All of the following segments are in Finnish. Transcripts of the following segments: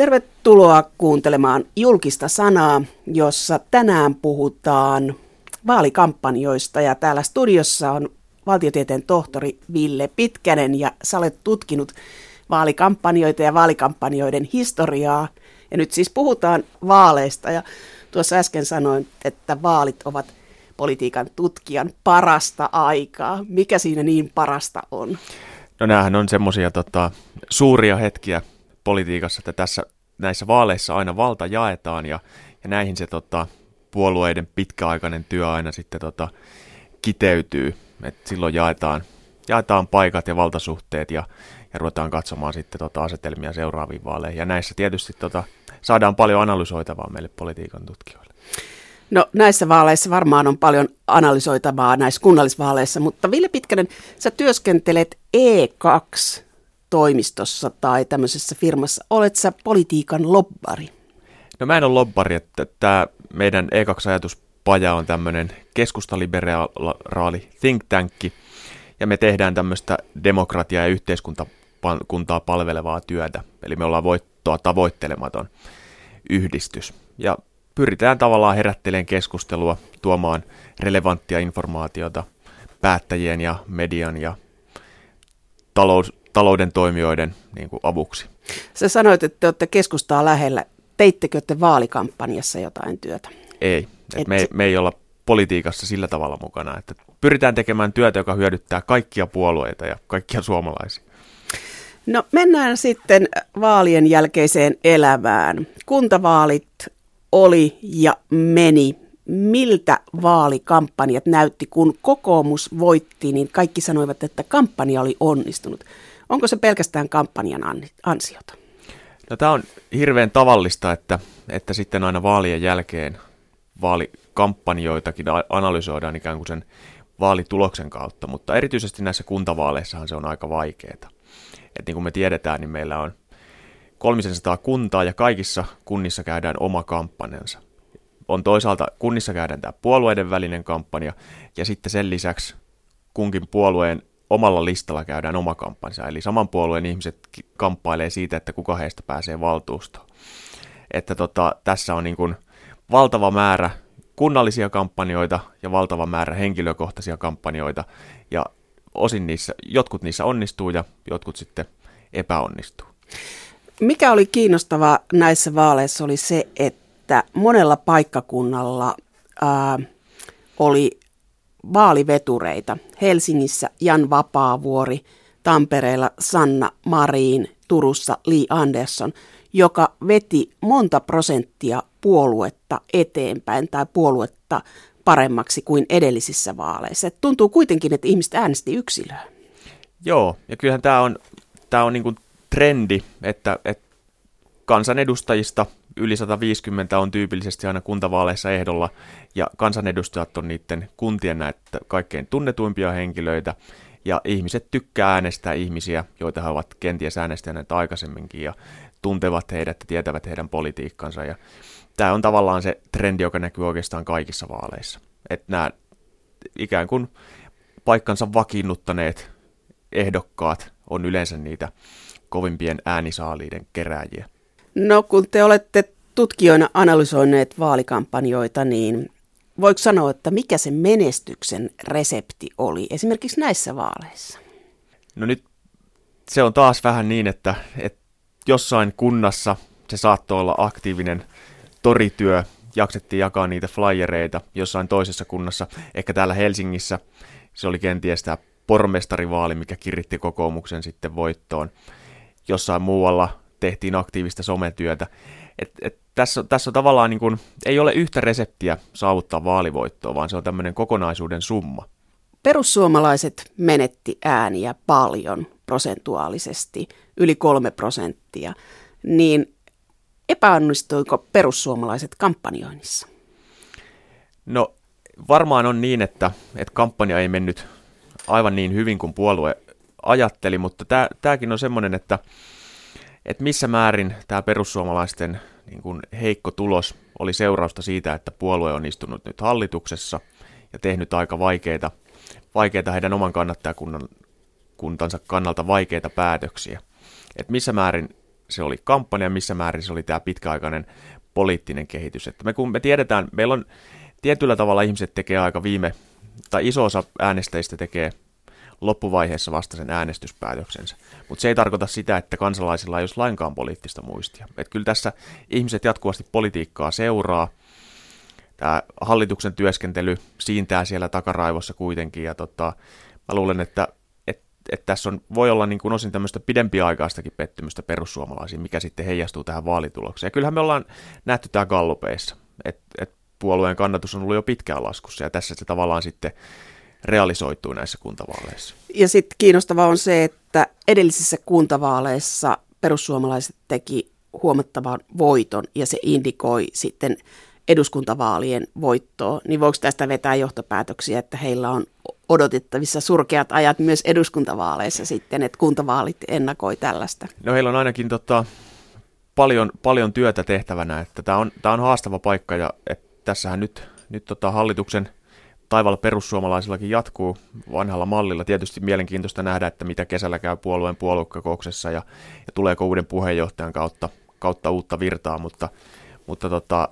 Tervetuloa kuuntelemaan julkista sanaa, jossa tänään puhutaan vaalikampanjoista ja täällä studiossa on valtiotieteen tohtori Ville Pitkänen ja sä olet tutkinut vaalikampanjoita ja vaalikampanjoiden historiaa. Ja nyt siis puhutaan vaaleista ja tuossa äsken sanoin, että vaalit ovat politiikan tutkijan parasta aikaa. Mikä siinä niin parasta on? No näähän on semmoisia tota, suuria hetkiä politiikassa, että tässä näissä vaaleissa aina valta jaetaan ja, ja näihin se tota, puolueiden pitkäaikainen työ aina sitten tota, kiteytyy. Et silloin jaetaan, jaetaan paikat ja valtasuhteet ja, ja ruvetaan katsomaan sitten tota asetelmia seuraaviin vaaleihin. Ja näissä tietysti tota, saadaan paljon analysoitavaa meille politiikan tutkijoille. No näissä vaaleissa varmaan on paljon analysoitavaa näissä kunnallisvaaleissa, mutta Ville Pitkänen, sä työskentelet E2-toimistossa tai tämmöisessä firmassa. Olet sä politiikan lobbari? No mä en ole lobbari, että tämä meidän E2-ajatuspaja on tämmöinen keskustaliberaali think tankki, ja me tehdään tämmöistä demokratiaa ja yhteiskuntaa palvelevaa työtä. Eli me ollaan voittoa tavoittelematon yhdistys. Ja pyritään tavallaan herättelemään keskustelua, tuomaan relevanttia informaatiota päättäjien ja median ja talous, talouden toimijoiden niin kuin avuksi. Sä sanoit, että te olette keskustaa lähellä. Teittekö te vaalikampanjassa jotain työtä? Ei. Et me, me ei olla politiikassa sillä tavalla mukana, että pyritään tekemään työtä, joka hyödyttää kaikkia puolueita ja kaikkia suomalaisia. No mennään sitten vaalien jälkeiseen elämään. Kuntavaalit oli ja meni. Miltä vaalikampanjat näytti, kun kokoomus voitti, niin kaikki sanoivat, että kampanja oli onnistunut. Onko se pelkästään kampanjan ansiota? No, tämä on hirveän tavallista, että, että sitten aina vaalien jälkeen vaalikampanjoitakin analysoidaan ikään kuin sen vaalituloksen kautta, mutta erityisesti näissä kuntavaaleissahan se on aika vaikeaa. Et niin kuin me tiedetään, niin meillä on 300 kuntaa ja kaikissa kunnissa käydään oma kampanjansa. On toisaalta kunnissa käydään tämä puolueiden välinen kampanja ja sitten sen lisäksi kunkin puolueen omalla listalla käydään oma kampanjansa. Eli saman puolueen ihmiset kamppailee siitä, että kuka heistä pääsee valtuustoon. Että tota, tässä on niin kuin valtava määrä kunnallisia kampanjoita ja valtava määrä henkilökohtaisia kampanjoita ja osin niissä, jotkut niissä onnistuu ja jotkut sitten epäonnistuu. Mikä oli kiinnostavaa näissä vaaleissa oli se, että monella paikkakunnalla ää, oli vaalivetureita. Helsingissä Jan Vapaavuori, Tampereella Sanna Marin, Turussa Li Andersson, joka veti monta prosenttia puoluetta eteenpäin tai puoluetta paremmaksi kuin edellisissä vaaleissa. Et tuntuu kuitenkin, että ihmiset äänesti yksilöä. Joo, ja kyllähän tämä on, tää on niinku trendi, että, että kansanedustajista yli 150 on tyypillisesti aina kuntavaaleissa ehdolla, ja kansanedustajat on niiden kuntien näitä kaikkein tunnetuimpia henkilöitä, ja ihmiset tykkää äänestää ihmisiä, joita he ovat kenties äänestäneet aikaisemminkin, ja tuntevat heidät ja tietävät heidän politiikkansa, ja tämä on tavallaan se trendi, joka näkyy oikeastaan kaikissa vaaleissa. Että nämä ikään kuin paikkansa vakiinnuttaneet ehdokkaat on yleensä niitä kovimpien äänisaaliiden kerääjiä. No kun te olette tutkijoina analysoineet vaalikampanjoita, niin voiko sanoa, että mikä se menestyksen resepti oli esimerkiksi näissä vaaleissa? No nyt se on taas vähän niin, että, että jossain kunnassa se saattoi olla aktiivinen torityö, jaksettiin jakaa niitä flyereita jossain toisessa kunnassa, ehkä täällä Helsingissä se oli kenties tämä pormestarivaali, mikä kiritti kokoomuksen sitten voittoon. Jossain muualla tehtiin aktiivista sometyötä. Et, et tässä, tässä on tavallaan niin kuin, ei ole yhtä reseptiä saavuttaa vaalivoittoa, vaan se on tämmöinen kokonaisuuden summa. Perussuomalaiset menetti ääniä paljon prosentuaalisesti, yli kolme prosenttia, niin epäonnistuiko perussuomalaiset kampanjoinnissa? No varmaan on niin, että, että kampanja ei mennyt aivan niin hyvin kuin puolue ajatteli, mutta tämäkin on semmoinen, että että missä määrin tämä perussuomalaisten niin kuin heikko tulos oli seurausta siitä, että puolue on istunut nyt hallituksessa ja tehnyt aika vaikeita, vaikeita heidän oman kannattajakuntansa kannalta vaikeita päätöksiä. Et missä määrin se oli kampanja, missä määrin se oli tämä pitkäaikainen poliittinen kehitys. Että me, kun me tiedetään, meillä on tietyllä tavalla ihmiset tekee aika viime, tai iso osa äänestäjistä tekee loppuvaiheessa vasta sen äänestyspäätöksensä. Mutta se ei tarkoita sitä, että kansalaisilla ei olisi lainkaan poliittista muistia. Et kyllä tässä ihmiset jatkuvasti politiikkaa seuraa. Tämä hallituksen työskentely siintää siellä takaraivossa kuitenkin. Ja tota, mä luulen, että että tässä on, voi olla niin kuin osin tämmöistä pidempiaikaistakin pettymystä perussuomalaisiin, mikä sitten heijastuu tähän vaalitulokseen. Ja kyllähän me ollaan nähty tämä gallupeissa, että et puolueen kannatus on ollut jo pitkään laskussa, ja tässä se tavallaan sitten realisoituu näissä kuntavaaleissa. Ja sitten kiinnostavaa on se, että edellisissä kuntavaaleissa perussuomalaiset teki huomattavan voiton, ja se indikoi sitten eduskuntavaalien voittoa, niin voiko tästä vetää johtopäätöksiä, että heillä on odotettavissa surkeat ajat myös eduskuntavaaleissa sitten, että kuntavaalit ennakoi tällaista? No heillä on ainakin tota, paljon, paljon työtä tehtävänä, että tämä on, on haastava paikka ja että tässähän nyt, nyt tota hallituksen taivaalla perussuomalaisillakin jatkuu vanhalla mallilla. Tietysti mielenkiintoista nähdä, että mitä kesällä käy puolueen puoluekokouksessa ja, ja tuleeko uuden puheenjohtajan kautta, kautta uutta virtaa, mutta, mutta tota,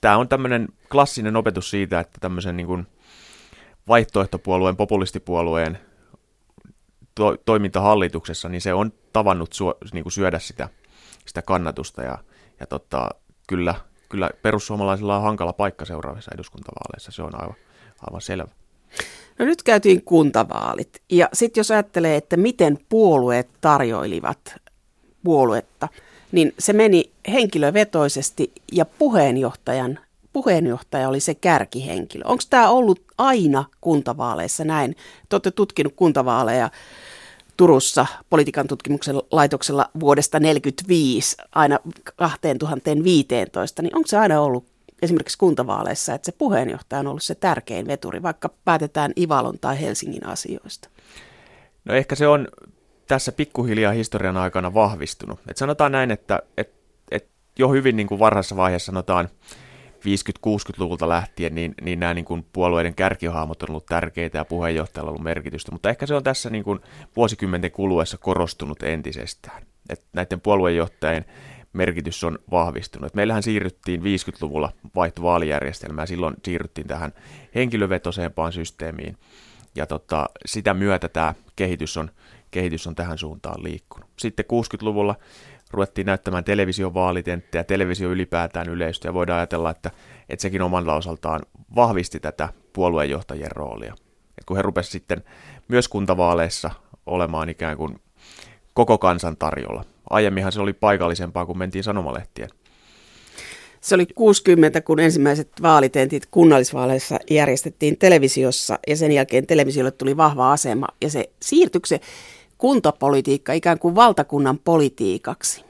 tämä on tämmöinen klassinen opetus siitä, että tämmöisen niin vaihtoehtopuolueen, populistipuolueen to, toiminta hallituksessa, niin se on tavannut suo, niin kuin syödä sitä, sitä kannatusta ja, ja tota, kyllä, kyllä perussuomalaisilla on hankala paikka seuraavissa eduskuntavaaleissa, se on aivan, aivan selvä. No nyt käytiin kuntavaalit ja sitten jos ajattelee, että miten puolueet tarjoilivat puoluetta, niin se meni henkilövetoisesti ja puheenjohtajan puheenjohtaja oli se kärkihenkilö. Onko tämä ollut aina kuntavaaleissa näin? Te olette tutkinut kuntavaaleja Turussa politiikan tutkimuksen laitoksella vuodesta 1945 aina 2015, niin onko se aina ollut esimerkiksi kuntavaaleissa, että se puheenjohtaja on ollut se tärkein veturi, vaikka päätetään Ivalon tai Helsingin asioista? No ehkä se on tässä pikkuhiljaa historian aikana vahvistunut. Et sanotaan näin, että et, et jo hyvin niin kuin varhaisessa vaiheessa sanotaan 50-60-luvulta lähtien, niin, niin nämä niin kuin puolueiden kärkihahmot on ollut tärkeitä ja puheenjohtajalla on ollut merkitystä, mutta ehkä se on tässä niin kuin vuosikymmenten kuluessa korostunut entisestään. Et näiden puoluejohtajien merkitys on vahvistunut. Et meillähän siirryttiin 50-luvulla vaihtovaalijärjestelmään, silloin siirryttiin tähän henkilövetoisempaan systeemiin, ja tota, sitä myötä tämä kehitys on, kehitys on tähän suuntaan liikkunut. Sitten 60-luvulla ruvettiin näyttämään televisiovaalitenttiä, televisio ylipäätään yleistyi ja voidaan ajatella, että, että sekin omalla osaltaan vahvisti tätä puolueenjohtajien roolia. Et kun he rupesivat sitten myös kuntavaaleissa olemaan ikään kuin koko kansan tarjolla. Aiemminhan se oli paikallisempaa, kun mentiin sanomalehtien. Se oli 60, kun ensimmäiset vaalitentit kunnallisvaaleissa järjestettiin televisiossa ja sen jälkeen televisiolle tuli vahva asema ja se siirtyi se kuntapolitiikka ikään kuin valtakunnan politiikaksi?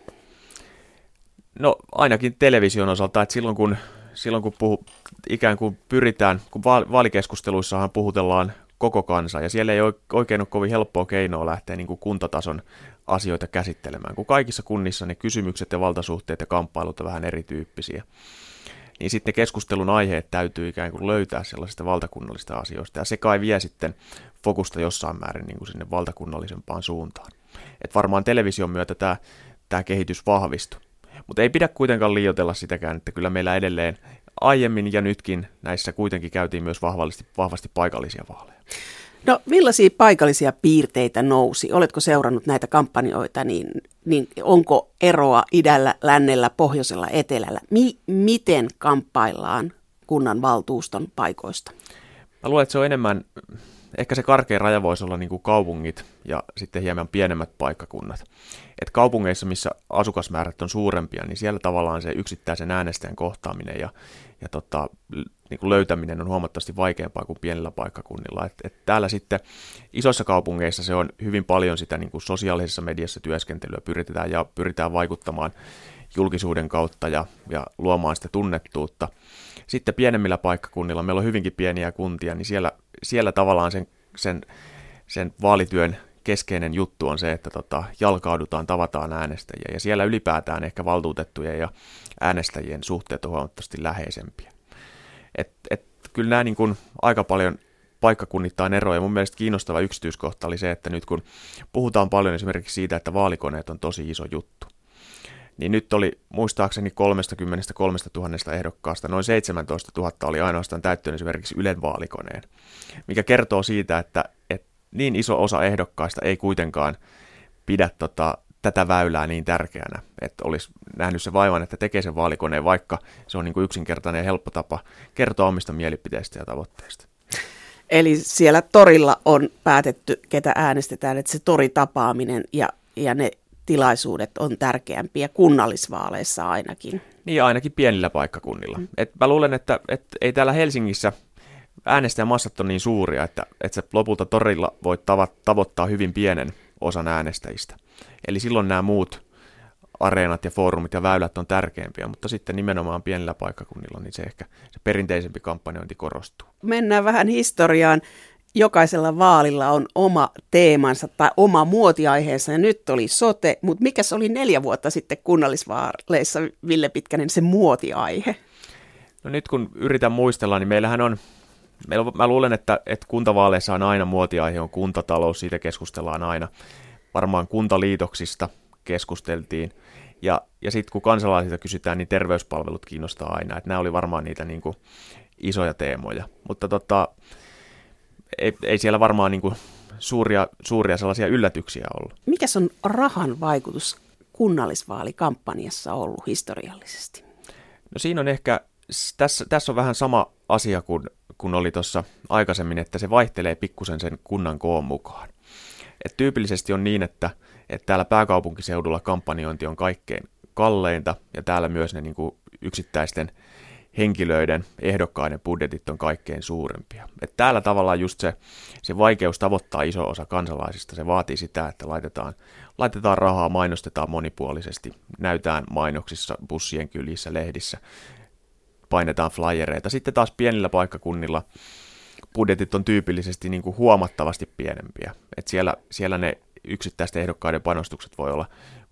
No ainakin television osalta, että silloin kun, silloin kun puhu, ikään kuin pyritään, kun vaalikeskusteluissahan puhutellaan koko kansa, ja siellä ei oikein ole kovin helppoa keinoa lähteä niin kuin kuntatason asioita käsittelemään, kun kaikissa kunnissa ne kysymykset ja valtasuhteet ja kamppailut ovat vähän erityyppisiä niin sitten keskustelun aiheet täytyy ikään kuin löytää sellaisista valtakunnallista asioista, ja se kai vie sitten fokusta jossain määrin niin kuin sinne valtakunnallisempaan suuntaan. Et varmaan television myötä tämä, tämä kehitys vahvistui. Mutta ei pidä kuitenkaan liioitella sitäkään, että kyllä meillä edelleen aiemmin ja nytkin näissä kuitenkin käytiin myös vahvasti, vahvasti paikallisia vaaleja. No millaisia paikallisia piirteitä nousi? Oletko seurannut näitä kampanjoita, niin, niin onko eroa idällä, lännellä, pohjoisella, etelällä? Mi- miten kamppaillaan kunnan valtuuston paikoista? Mä luulen, että se on enemmän, ehkä se karkein raja voisi olla niin kuin kaupungit ja sitten hieman pienemmät paikkakunnat. Et kaupungeissa, missä asukasmäärät on suurempia, niin siellä tavallaan se yksittäisen äänestäjän kohtaaminen ja, ja tota, niin kuin löytäminen on huomattavasti vaikeampaa kuin pienillä paikkakunnilla. Et, et täällä sitten isoissa kaupungeissa se on hyvin paljon sitä niin kuin sosiaalisessa mediassa työskentelyä pyritään ja pyritään vaikuttamaan julkisuuden kautta ja, ja luomaan sitä tunnettuutta. Sitten pienemmillä paikkakunnilla, meillä on hyvinkin pieniä kuntia, niin siellä, siellä tavallaan sen, sen, sen vaalityön keskeinen juttu on se, että tota, jalkaudutaan, tavataan äänestäjiä ja siellä ylipäätään ehkä valtuutettujen ja äänestäjien suhteet on huomattavasti läheisempiä. Et, et, kyllä nämä niin kuin aika paljon, paikkakunnittain eroja. Mun mielestä kiinnostava yksityiskohta oli se, että nyt kun puhutaan paljon esimerkiksi siitä, että vaalikoneet on tosi iso juttu, niin nyt oli muistaakseni 33 000 ehdokkaasta, noin 17 000 oli ainoastaan täyttynyt esimerkiksi Ylen vaalikoneen, mikä kertoo siitä, että, että niin iso osa ehdokkaista ei kuitenkaan pidä tota, tätä väylää niin tärkeänä, että olisi nähnyt se vaivan, että tekee sen vaalikoneen, vaikka se on niin kuin yksinkertainen ja helppo tapa kertoa omista mielipiteistä ja tavoitteista. Eli siellä torilla on päätetty, ketä äänestetään, että se toritapaaminen ja, ja ne tilaisuudet on tärkeämpiä kunnallisvaaleissa ainakin. Niin, ainakin pienillä paikkakunnilla. Mm. Et mä luulen, että, että ei täällä Helsingissä äänestäjämassat on niin suuria, että, että se lopulta torilla voi tavoittaa hyvin pienen osan äänestäjistä. Eli silloin nämä muut areenat ja foorumit ja väylät on tärkeimpiä, mutta sitten nimenomaan pienillä paikkakunnilla niin se ehkä se perinteisempi kampanjointi korostuu. Mennään vähän historiaan. Jokaisella vaalilla on oma teemansa tai oma muotiaiheensa ja nyt oli sote, mutta mikä se oli neljä vuotta sitten kunnallisvaaleissa, Ville Pitkänen, se muotiaihe? No nyt kun yritän muistella, niin meillähän on Meillä, mä luulen, että, että kuntavaaleissa on aina muotiaihe on kuntatalous, siitä keskustellaan aina. Varmaan kuntaliitoksista keskusteltiin. Ja, ja sitten kun kansalaisilta kysytään, niin terveyspalvelut kiinnostaa aina. Että nämä oli varmaan niitä niin kuin, isoja teemoja. Mutta tota, ei, ei siellä varmaan niin kuin, suuria, suuria sellaisia yllätyksiä ollut. Mikä on rahan vaikutus kunnallisvaalikampanjassa ollut historiallisesti? No siinä on ehkä, tässä, tässä on vähän sama asia kuin kun oli tuossa aikaisemmin, että se vaihtelee pikkusen sen kunnan koon mukaan. Et tyypillisesti on niin, että, että täällä pääkaupunkiseudulla kampanjointi on kaikkein kalleinta ja täällä myös ne niin kuin yksittäisten henkilöiden, ehdokkaiden budjetit on kaikkein suurempia. Et täällä tavallaan just se, se vaikeus tavoittaa iso osa kansalaisista, se vaatii sitä, että laitetaan, laitetaan rahaa, mainostetaan monipuolisesti, näytään mainoksissa, bussien kylissä, lehdissä, painetaan flyereita. Sitten taas pienillä paikkakunnilla budjetit on tyypillisesti niin kuin huomattavasti pienempiä. Et siellä, siellä ne yksittäisten ehdokkaiden panostukset voi olla,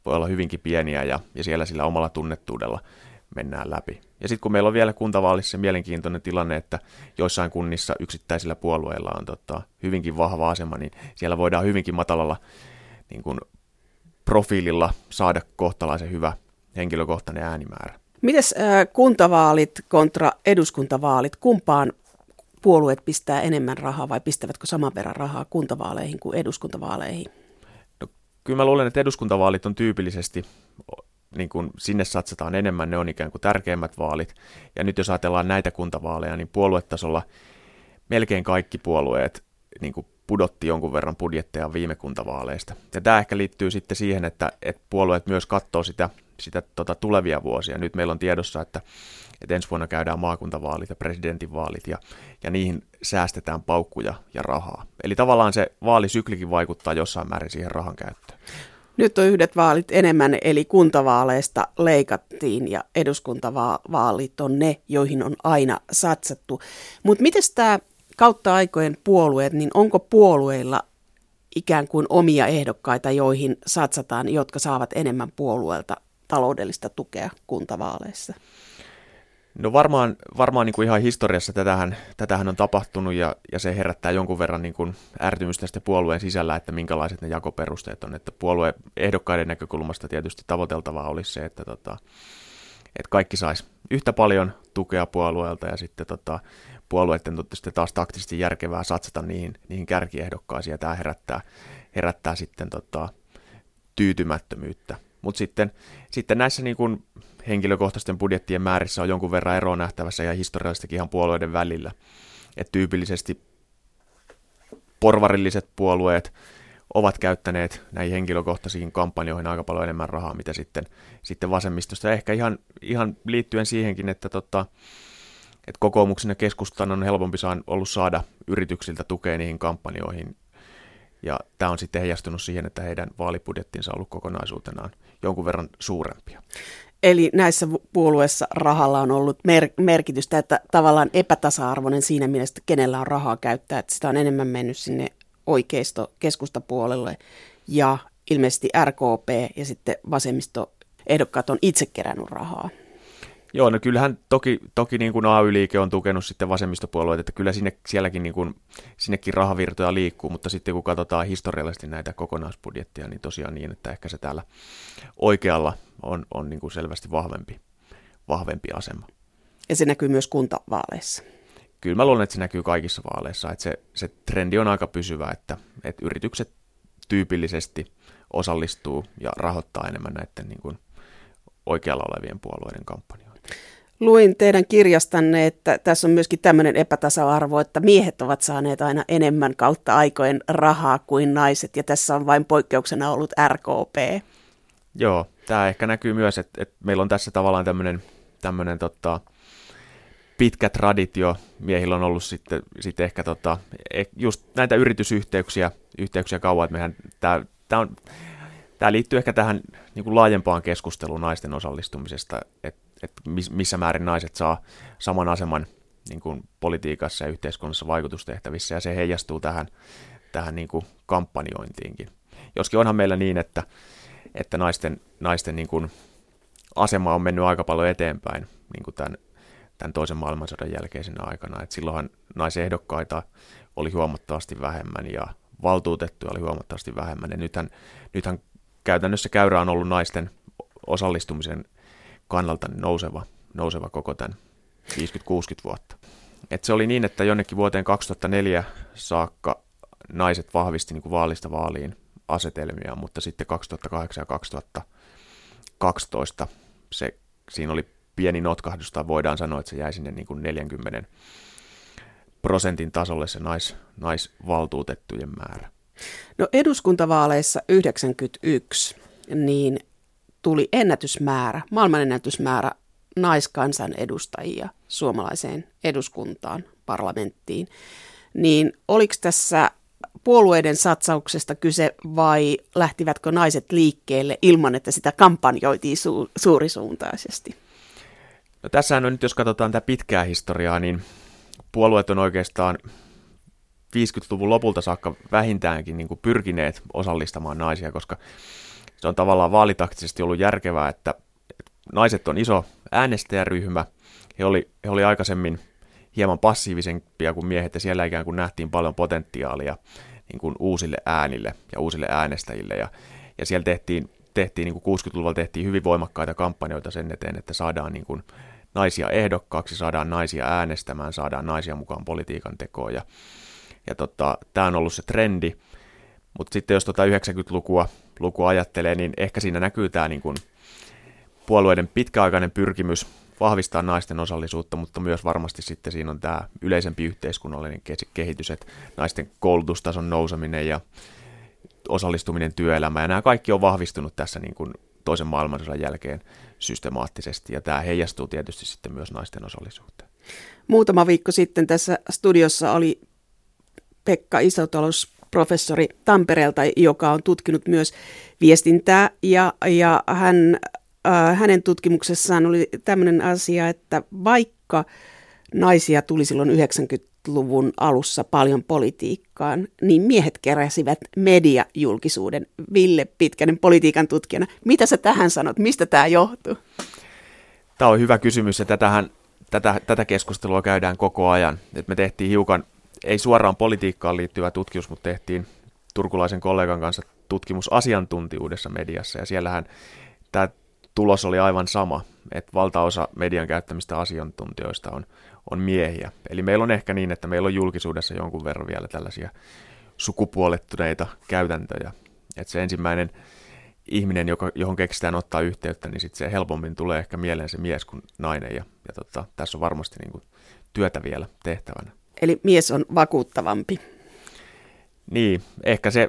voi olla hyvinkin pieniä ja, ja siellä sillä omalla tunnettuudella mennään läpi. Ja sitten kun meillä on vielä kuntavaalissa se mielenkiintoinen tilanne, että joissain kunnissa yksittäisillä puolueilla on tota, hyvinkin vahva asema, niin siellä voidaan hyvinkin matalalla niin kuin profiililla saada kohtalaisen hyvä henkilökohtainen äänimäärä. Mites äh, kuntavaalit kontra eduskuntavaalit, kumpaan puolueet pistää enemmän rahaa vai pistävätkö saman verran rahaa kuntavaaleihin kuin eduskuntavaaleihin? No, kyllä mä luulen, että eduskuntavaalit on tyypillisesti, niin kuin sinne satsataan enemmän, ne on ikään kuin tärkeimmät vaalit. Ja nyt jos ajatellaan näitä kuntavaaleja, niin puoluetasolla melkein kaikki puolueet niin kuin pudotti jonkun verran budjetteja viime kuntavaaleista. Ja tämä ehkä liittyy sitten siihen, että, että puolueet myös katsoo sitä sitä tota, tulevia vuosia. Nyt meillä on tiedossa, että, että ensi vuonna käydään maakuntavaalit ja presidentinvaalit ja, ja niihin säästetään paukkuja ja rahaa. Eli tavallaan se vaalisyklikin vaikuttaa jossain määrin siihen rahan käyttöön. Nyt on yhdet vaalit enemmän, eli kuntavaaleista leikattiin ja eduskuntavaalit on ne, joihin on aina satsattu. Mutta miten tämä kautta aikojen puolueet, niin onko puolueilla ikään kuin omia ehdokkaita, joihin satsataan, jotka saavat enemmän puolueelta taloudellista tukea kuntavaaleissa? No varmaan, varmaan niin kuin ihan historiassa tätähän, tätähän on tapahtunut ja, ja se herättää jonkun verran niin kuin ärtymystä sitten puolueen sisällä, että minkälaiset ne jakoperusteet on. Että puolueen ehdokkaiden näkökulmasta tietysti tavoiteltavaa olisi se, että, tota, että kaikki sais yhtä paljon tukea puolueelta ja sitten tota, puolueiden sitten taas taktisesti järkevää satsata niihin, niihin kärkiehdokkaisiin ja tämä herättää, herättää sitten tota, tyytymättömyyttä mutta sitten, sitten näissä niin kuin henkilökohtaisten budjettien määrissä on jonkun verran eroa nähtävässä ja historiallistakin ihan puolueiden välillä. Et tyypillisesti porvarilliset puolueet ovat käyttäneet näihin henkilökohtaisiin kampanjoihin aika paljon enemmän rahaa, mitä sitten, sitten vasemmistosta. Ehkä ihan, ihan liittyen siihenkin, että, tota, että kokoomuksen ja keskustan on helpompi saan, ollut saada yrityksiltä tukea niihin kampanjoihin. Ja tämä on sitten heijastunut siihen, että heidän vaalibudjettinsa on ollut kokonaisuutenaan jonkun verran suurempia. Eli näissä puolueissa rahalla on ollut mer- merkitystä, että tavallaan epätasa-arvoinen siinä mielessä, että kenellä on rahaa käyttää, että sitä on enemmän mennyt sinne oikeisto keskustapuolelle ja ilmeisesti RKP ja sitten vasemmisto ehdokkaat on itse kerännyt rahaa. Joo, no kyllähän toki, toki niin kuin AY-liike on tukenut sitten vasemmistopuolueet, että kyllä sinne, sielläkin niin kuin, sinnekin rahavirtoja liikkuu, mutta sitten kun katsotaan historiallisesti näitä kokonaisbudjettia, niin tosiaan niin, että ehkä se täällä oikealla on, on niin kuin selvästi vahvempi, vahvempi asema. Ja se näkyy myös kuntavaaleissa. Kyllä mä luulen, että se näkyy kaikissa vaaleissa, että se, se trendi on aika pysyvä, että, että yritykset tyypillisesti osallistuu ja rahoittaa enemmän näiden niin kuin oikealla olevien puolueiden kampanjoita. Luin teidän kirjastanne, että tässä on myöskin tämmöinen epätasa-arvo, että miehet ovat saaneet aina enemmän kautta aikojen rahaa kuin naiset, ja tässä on vain poikkeuksena ollut RKP. Joo, tämä ehkä näkyy myös, että, että meillä on tässä tavallaan tämmöinen, tämmöinen tota, pitkä traditio. Miehillä on ollut sitten, sitten ehkä tota, e, just näitä yritysyhteyksiä yhteyksiä kauan, että mehän tämä, tämä on Tämä liittyy ehkä tähän niin kuin laajempaan keskusteluun naisten osallistumisesta, että, että missä määrin naiset saa saman aseman niin kuin politiikassa ja yhteiskunnassa vaikutustehtävissä, ja se heijastuu tähän, tähän niin kuin kampanjointiinkin. Joskin onhan meillä niin, että, että naisten, naisten niin kuin asema on mennyt aika paljon eteenpäin niin kuin tämän, tämän toisen maailmansodan jälkeisenä aikana. Et silloinhan naisehdokkaita oli huomattavasti vähemmän ja valtuutettuja oli huomattavasti vähemmän. Ja nythän, nythän käytännössä käyrä on ollut naisten osallistumisen kannalta nouseva, nouseva koko tämän 50-60 vuotta. Et se oli niin, että jonnekin vuoteen 2004 saakka naiset vahvisti niin kuin vaalista vaaliin asetelmia, mutta sitten 2008 ja 2012 se, siinä oli pieni notkahdus, tai voidaan sanoa, että se jäi sinne niin kuin 40 prosentin tasolle se nais, naisvaltuutettujen määrä. No eduskuntavaaleissa 91 niin tuli ennätysmäärä, maailmanennätysmäärä naiskansanedustajia suomalaiseen eduskuntaan, parlamenttiin. Niin oliko tässä puolueiden satsauksesta kyse vai lähtivätkö naiset liikkeelle ilman, että sitä kampanjoitiin su- suurisuuntaisesti? No tässähän on nyt, jos katsotaan tätä pitkää historiaa, niin puolueet on oikeastaan 50-luvun lopulta saakka vähintäänkin niin kuin pyrkineet osallistamaan naisia, koska se on tavallaan vaalitaktisesti ollut järkevää, että naiset on iso äänestäjäryhmä. He oli, he oli aikaisemmin hieman passiivisempia kuin miehet ja siellä ikään kuin nähtiin paljon potentiaalia niin kuin uusille äänille ja uusille äänestäjille. Ja, ja siellä tehtiin, tehtiin niin kuin 60-luvulla tehtiin hyvin voimakkaita kampanjoita sen eteen, että saadaan niin kuin naisia ehdokkaaksi, saadaan naisia äänestämään, saadaan naisia mukaan politiikan tekoon. Ja, ja tota, tämä on ollut se trendi. Mutta sitten jos tota 90-lukua lukua ajattelee, niin ehkä siinä näkyy tämä niin kuin puolueiden pitkäaikainen pyrkimys vahvistaa naisten osallisuutta, mutta myös varmasti sitten siinä on tämä yleisempi yhteiskunnallinen kehitys, että naisten koulutustason nouseminen ja osallistuminen työelämään. Ja nämä kaikki on vahvistunut tässä niin kuin toisen maailmansodan jälkeen systemaattisesti, ja tämä heijastuu tietysti sitten myös naisten osallisuuteen. Muutama viikko sitten tässä studiossa oli Pekka Isotalous, professori Tampereelta, joka on tutkinut myös viestintää ja, ja hän, äh, hänen tutkimuksessaan oli tämmöinen asia, että vaikka naisia tuli silloin 90-luvun alussa paljon politiikkaan, niin miehet keräsivät mediajulkisuuden. Ville Pitkänen politiikan tutkijana. Mitä sä tähän sanot? Mistä tämä johtuu? Tämä on hyvä kysymys ja tätähän, tätä, tätä keskustelua käydään koko ajan. Et me tehtiin hiukan ei suoraan politiikkaan liittyvä tutkimus, mutta tehtiin turkulaisen kollegan kanssa tutkimus asiantuntijuudessa mediassa, ja siellähän tämä tulos oli aivan sama, että valtaosa median käyttämistä asiantuntijoista on, on miehiä. Eli meillä on ehkä niin, että meillä on julkisuudessa jonkun verran vielä tällaisia sukupuolettuneita käytäntöjä. Että se ensimmäinen ihminen, joka, johon keksitään ottaa yhteyttä, niin sitten se helpommin tulee ehkä mieleen se mies kuin nainen. Ja, ja tota, tässä on varmasti niin kuin työtä vielä tehtävänä. Eli mies on vakuuttavampi. Niin, ehkä se,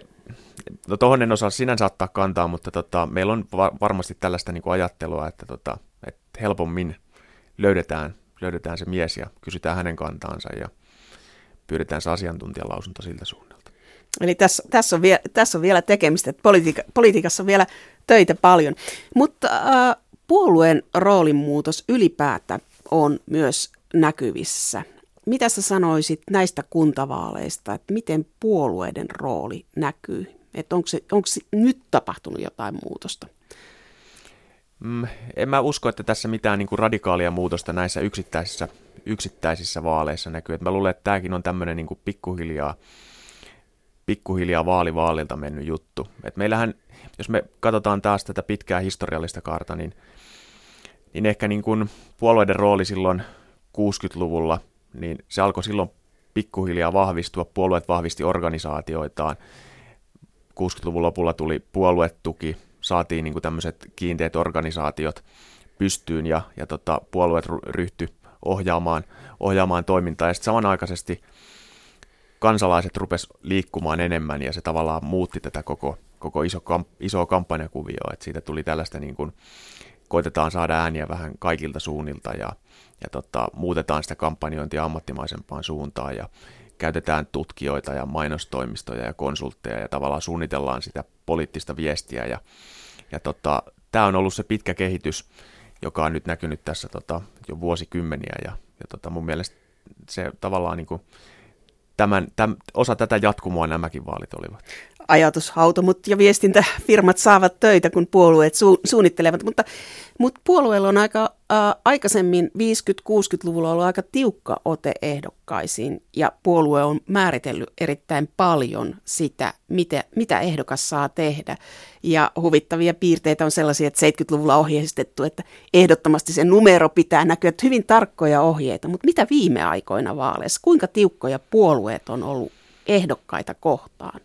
no tuohon en osaa sinänsä ottaa kantaa, mutta tota, meillä on va- varmasti tällaista niin kuin ajattelua, että, tota, että helpommin löydetään, löydetään se mies ja kysytään hänen kantaansa ja pyydetään se asiantuntijalausunto siltä suunnalta. Eli tässä, tässä, on, vielä, tässä on vielä tekemistä, että politiika, politiikassa on vielä töitä paljon. Mutta äh, puolueen roolin muutos ylipäätään on myös näkyvissä mitä sä sanoisit näistä kuntavaaleista, että miten puolueiden rooli näkyy? Että onko, se, onko se nyt tapahtunut jotain muutosta? Mm, en mä usko, että tässä mitään niin kuin radikaalia muutosta näissä yksittäisissä, yksittäisissä vaaleissa näkyy. Et mä luulen, että tämäkin on tämmöinen niin pikkuhiljaa, pikkuhiljaa vaali vaalilta mennyt juttu. Et meillähän, jos me katsotaan taas tätä pitkää historiallista kaarta, niin, niin ehkä niin kuin puolueiden rooli silloin 60-luvulla, niin se alkoi silloin pikkuhiljaa vahvistua. Puolueet vahvisti organisaatioitaan. 60-luvun lopulla tuli puoluetuki, saatiin niin tämmöiset kiinteät organisaatiot pystyyn ja, ja tota, puolueet ryhtyi ohjaamaan, ohjaamaan toimintaa. Ja sitten samanaikaisesti kansalaiset rupes liikkumaan enemmän ja se tavallaan muutti tätä koko, koko iso, kamp, isoa kampanjakuvioa. Että siitä tuli tällaista niin kuin, koitetaan saada ääniä vähän kaikilta suunnilta ja, ja tota, muutetaan sitä kampanjointia ammattimaisempaan suuntaan ja käytetään tutkijoita ja mainostoimistoja ja konsultteja ja tavallaan suunnitellaan sitä poliittista viestiä ja, ja tota, tämä on ollut se pitkä kehitys, joka on nyt näkynyt tässä tota, jo vuosikymmeniä ja, ja tota, mun mielestä se tavallaan niin kuin, tämän, tämän, osa tätä jatkumoa nämäkin vaalit olivat ajatushautomut ja viestintäfirmat saavat töitä, kun puolueet su- suunnittelevat. Mutta, mutta puolueella on aika aikaisemmin 50-60-luvulla ollut aika tiukka ote ehdokkaisiin ja puolue on määritellyt erittäin paljon sitä, mitä, mitä ehdokas saa tehdä. Ja huvittavia piirteitä on sellaisia, että 70-luvulla ohjeistettu, että ehdottomasti se numero pitää näkyä, että hyvin tarkkoja ohjeita. Mutta mitä viime aikoina vaaleissa, kuinka tiukkoja puolueet on ollut ehdokkaita kohtaan?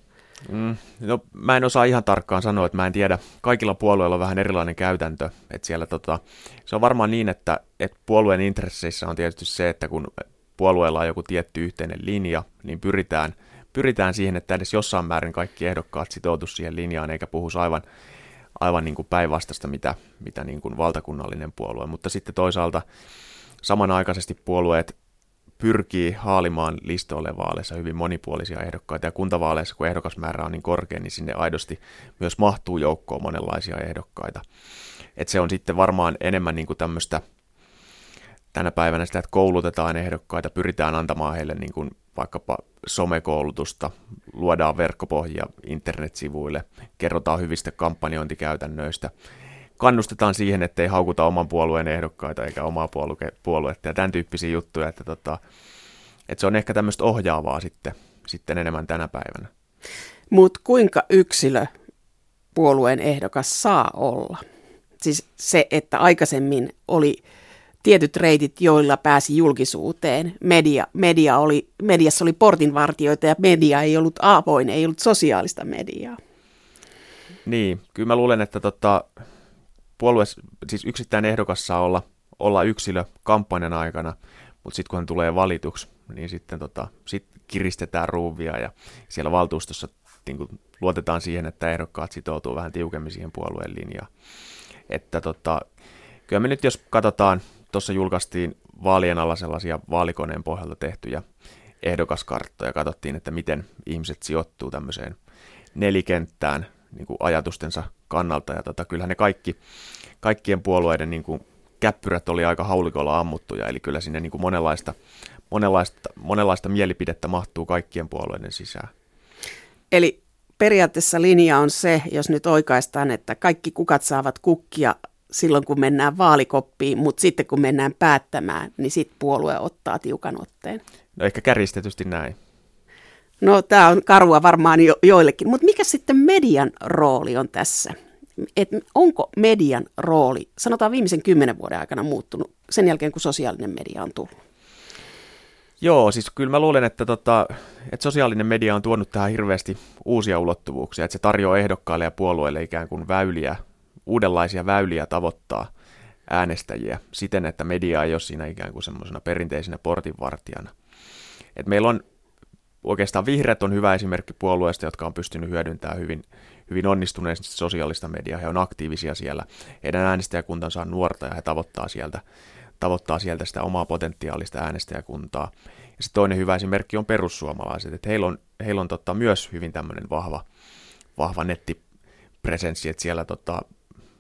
Mm, no, mä en osaa ihan tarkkaan sanoa, että mä en tiedä. Kaikilla puolueilla on vähän erilainen käytäntö. Että siellä, tota, se on varmaan niin, että, että puolueen intresseissä on tietysti se, että kun puolueella on joku tietty yhteinen linja, niin pyritään, pyritään siihen, että edes jossain määrin kaikki ehdokkaat sitoutu siihen linjaan, eikä puhu aivan, aivan niin kuin päinvastaista, mitä, mitä niin kuin valtakunnallinen puolue. Mutta sitten toisaalta samanaikaisesti puolueet pyrkii haalimaan listoille vaaleissa hyvin monipuolisia ehdokkaita, ja kuntavaaleissa, kun ehdokasmäärä on niin korkea, niin sinne aidosti myös mahtuu joukkoon monenlaisia ehdokkaita. Et se on sitten varmaan enemmän niin kuin tämmöistä tänä päivänä sitä, että koulutetaan ehdokkaita, pyritään antamaan heille niin kuin vaikkapa somekoulutusta, luodaan verkkopohjia internetsivuille, kerrotaan hyvistä kampanjointikäytännöistä, kannustetaan siihen, ettei haukuta oman puolueen ehdokkaita eikä omaa puolue- puoluetta ja tämän tyyppisiä juttuja, että, tota, että se on ehkä tämmöistä ohjaavaa sitten, sitten enemmän tänä päivänä. Mutta kuinka yksilö puolueen ehdokas saa olla? Siis se, että aikaisemmin oli tietyt reitit, joilla pääsi julkisuuteen. Media, media oli, mediassa oli portinvartioita ja media ei ollut avoin, ei ollut sosiaalista mediaa. Niin, kyllä mä luulen, että tota, puolue, siis yksittäinen ehdokas saa olla, olla yksilö kampanjan aikana, mutta sitten kun hän tulee valituksi, niin sitten tota, sit kiristetään ruuvia ja siellä valtuustossa niin kuin, luotetaan siihen, että ehdokkaat sitoutuu vähän tiukemmin siihen puolueen linjaan. Että tota, kyllä me nyt jos katsotaan, tuossa julkaistiin vaalien alla sellaisia vaalikoneen pohjalta tehtyjä ehdokaskarttoja, katsottiin, että miten ihmiset sijoittuu tämmöiseen nelikenttään niin ajatustensa kannalta. Ja tota, kyllähän ne kaikki, kaikkien puolueiden niin kuin käppyrät oli aika haulikolla ammuttuja, eli kyllä sinne niin kuin monenlaista, monenlaista, monenlaista mielipidettä mahtuu kaikkien puolueiden sisään. Eli periaatteessa linja on se, jos nyt oikaistaan, että kaikki kukat saavat kukkia silloin, kun mennään vaalikoppiin, mutta sitten kun mennään päättämään, niin sitten puolue ottaa tiukan otteen. No ehkä kärjistetysti näin. No tämä on karua varmaan jo, joillekin, mutta mikä sitten median rooli on tässä? Et onko median rooli, sanotaan viimeisen kymmenen vuoden aikana muuttunut sen jälkeen, kun sosiaalinen media on tullut? Joo, siis kyllä mä luulen, että, tota, että sosiaalinen media on tuonut tähän hirveästi uusia ulottuvuuksia, että se tarjoaa ehdokkaille ja puolueille ikään kuin väyliä, uudenlaisia väyliä tavoittaa äänestäjiä siten, että media ei ole siinä ikään kuin semmoisena perinteisenä portinvartijana. Et meillä on oikeastaan vihreät on hyvä esimerkki puolueesta, jotka on pystynyt hyödyntämään hyvin, hyvin onnistuneesti sosiaalista mediaa. He on aktiivisia siellä. Heidän äänestäjäkuntansa on nuorta ja he tavoittaa sieltä, tavoittaa sieltä sitä omaa potentiaalista äänestäjäkuntaa. Ja se toinen hyvä esimerkki on perussuomalaiset. Että heillä on, heillä on totta, myös hyvin tämmöinen vahva, vahva nettipresenssi, että siellä, tota,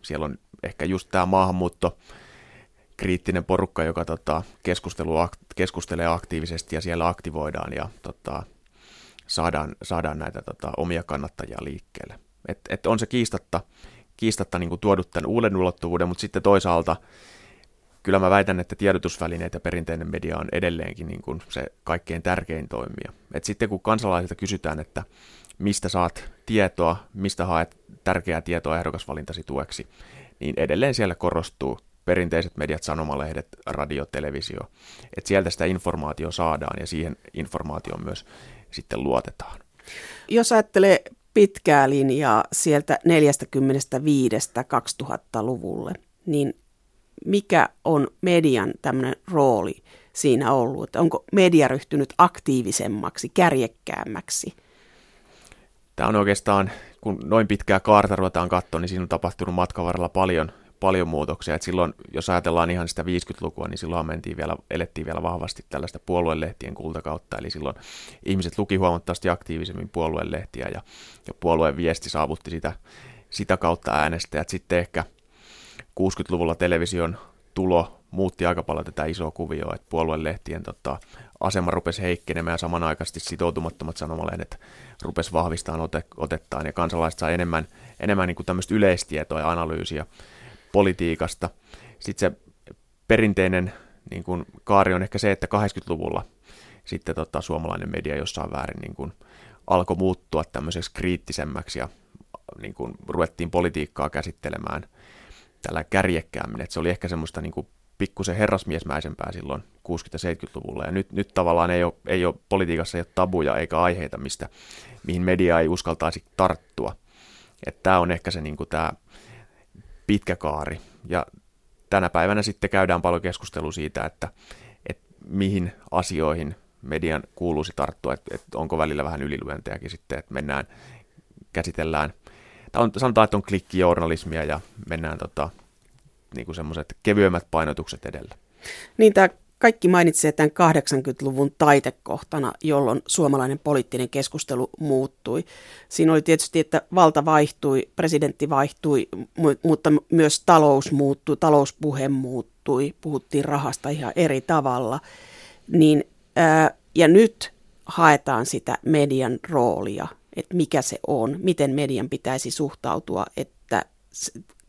siellä on ehkä just tämä maahanmuutto, kriittinen porukka, joka tota, keskustelee aktiivisesti ja siellä aktivoidaan ja tota, saadaan, saadaan näitä tota, omia kannattajia liikkeelle. Et, et on se kiistatta, kiistatta niin kuin tuodut tämän uuden ulottuvuuden, mutta sitten toisaalta kyllä mä väitän, että tiedotusvälineet ja perinteinen media on edelleenkin niin kuin se kaikkein tärkein toimija. Et sitten kun kansalaisilta kysytään, että mistä saat tietoa, mistä haet tärkeää tietoa ehdokasvalintasi tueksi, niin edelleen siellä korostuu perinteiset mediat, sanomalehdet, radio, televisio. Että sieltä sitä informaatiota saadaan ja siihen informaatioon myös sitten luotetaan. Jos ajattelee pitkää linjaa sieltä 45 2000-luvulle, niin mikä on median tämmöinen rooli siinä ollut? Että onko media ryhtynyt aktiivisemmaksi, kärjekkäämmäksi? Tämä on oikeastaan, kun noin pitkää kaarta ruvetaan katsoa, niin siinä on tapahtunut matkan varrella paljon, paljon muutoksia. Et silloin, jos ajatellaan ihan sitä 50-lukua, niin silloin mentiin vielä, elettiin vielä vahvasti tällaista puoluelehtien kultakautta, eli silloin ihmiset luki huomattavasti aktiivisemmin puoluelehtiä ja, ja puolueen viesti saavutti sitä, sitä kautta äänestäjät. Sitten ehkä 60-luvulla television tulo muutti aika paljon tätä isoa kuvioa, että puoluelehtien tota, asema rupesi heikkenemään ja samanaikaisesti sitoutumattomat sanomalehdet rupesi vahvistamaan ote, otettaan ja kansalaiset sai enemmän, enemmän niin kuin tämmöistä yleistietoa ja analyysiä politiikasta. Sitten se perinteinen niin kuin kaari on ehkä se, että 80-luvulla sitten tota, suomalainen media jossain väärin niin kuin alkoi muuttua tämmöiseksi kriittisemmäksi ja niin kuin ruvettiin politiikkaa käsittelemään tällä kärjekkäämmin, että se oli ehkä semmoista niin kuin pikkusen herrasmiesmäisempää silloin 60-70-luvulla. Ja nyt, nyt tavallaan ei ole, ei ole, politiikassa ei ole tabuja eikä aiheita, mistä, mihin media ei uskaltaisi tarttua. Tämä on ehkä se niin kuin tämä pitkä kaari. Ja tänä päivänä sitten käydään paljon keskustelua siitä, että, että mihin asioihin median kuuluisi tarttua, että, että onko välillä vähän ylilyöntejäkin sitten, että mennään, käsitellään, tai on, sanotaan, että on klikkijournalismia ja mennään tota, niin kuin semmoiset kevyemmät painotukset edellä. Niin tämä kaikki mainitsee tämän 80-luvun taitekohtana, jolloin suomalainen poliittinen keskustelu muuttui. Siinä oli tietysti, että valta vaihtui, presidentti vaihtui, mutta myös talous muuttui, talouspuhe muuttui, puhuttiin rahasta ihan eri tavalla. Niin, ää, ja nyt haetaan sitä median roolia, että mikä se on, miten median pitäisi suhtautua, että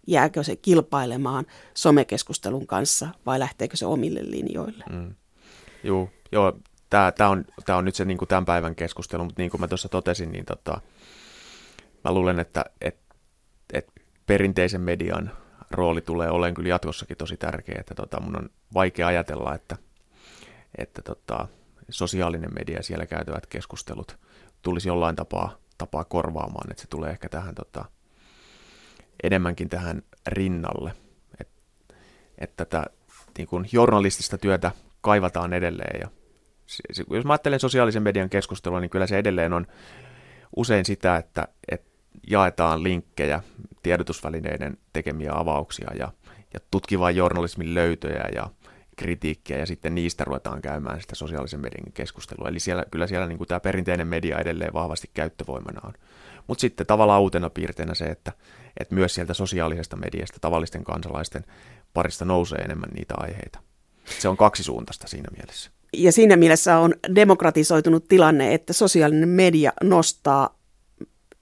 jääkö se kilpailemaan somekeskustelun kanssa vai lähteekö se omille linjoille. Mm. Joo, joo tämä, tämä, on, tämä on nyt se niin kuin tämän päivän keskustelu, mutta niin kuin mä tuossa totesin, niin tota, mä luulen, että et, et perinteisen median rooli tulee olemaan kyllä jatkossakin tosi tärkeä, että tota, mun on vaikea ajatella, että, että tota, sosiaalinen media siellä käytävät keskustelut tulisi jollain tapaa, tapaa korvaamaan, että se tulee ehkä tähän tota, enemmänkin tähän rinnalle. Että et tätä niin kuin journalistista työtä kaivataan edelleen. Ja jos mä ajattelen sosiaalisen median keskustelua, niin kyllä se edelleen on usein sitä, että, että jaetaan linkkejä, tiedotusvälineiden tekemiä avauksia ja, ja tutkivaa journalismin löytöjä ja kritiikkiä ja sitten niistä ruvetaan käymään sitä sosiaalisen median keskustelua. Eli siellä, kyllä siellä niin kuin tämä perinteinen media edelleen vahvasti käyttövoimana on. Mutta sitten tavallaan uutena piirteinä se, että, että myös sieltä sosiaalisesta mediasta tavallisten kansalaisten parista nousee enemmän niitä aiheita. Se on kaksisuuntaista siinä mielessä. Ja siinä mielessä on demokratisoitunut tilanne, että sosiaalinen media nostaa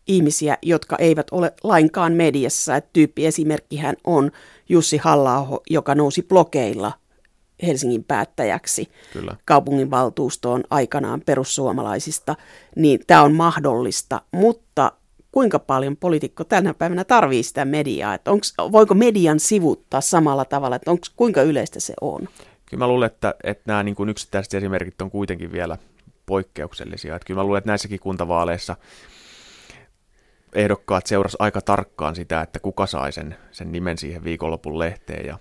ihmisiä, jotka eivät ole lainkaan mediassa. Et esimerkkihän on Jussi halla joka nousi blokeilla Helsingin päättäjäksi Kyllä. kaupunginvaltuustoon aikanaan perussuomalaisista, niin tämä on mahdollista, mutta kuinka paljon poliitikko tänä päivänä tarvii sitä mediaa, että onks, voiko median sivuttaa samalla tavalla, että onks, kuinka yleistä se on? Kyllä mä luulen, että, että nämä niin kuin yksittäiset esimerkit on kuitenkin vielä poikkeuksellisia. Että kyllä mä luulen, että näissäkin kuntavaaleissa ehdokkaat seuras aika tarkkaan sitä, että kuka sai sen, sen nimen siihen viikonlopun lehteen ja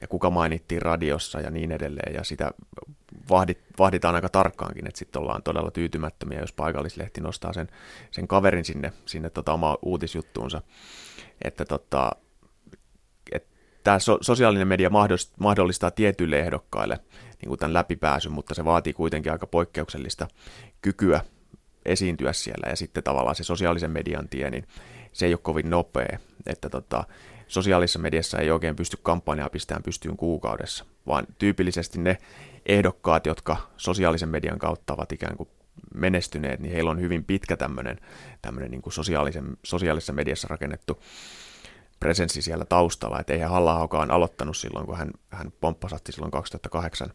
ja kuka mainittiin radiossa ja niin edelleen. Ja sitä vahdit, vahditaan aika tarkkaankin, että sitten ollaan todella tyytymättömiä, jos paikallislehti nostaa sen, sen kaverin sinne, sinne tota omaa uutisjuttuunsa. Että tota, tämä so, sosiaalinen media mahdollistaa tietyille ehdokkaille niin kuin tämän läpipääsyn, mutta se vaatii kuitenkin aika poikkeuksellista kykyä esiintyä siellä, ja sitten tavallaan se sosiaalisen median tie, niin se ei ole kovin nopea, että tota, sosiaalisessa mediassa ei oikein pysty kampanjaa pistämään pystyyn kuukaudessa, vaan tyypillisesti ne ehdokkaat, jotka sosiaalisen median kautta ovat ikään kuin menestyneet, niin heillä on hyvin pitkä tämmöinen, tämmöinen niin kuin sosiaalisen, sosiaalisessa mediassa rakennettu presenssi siellä taustalla, että eihän halla aloittanut silloin, kun hän, hän pomppasatti silloin 2008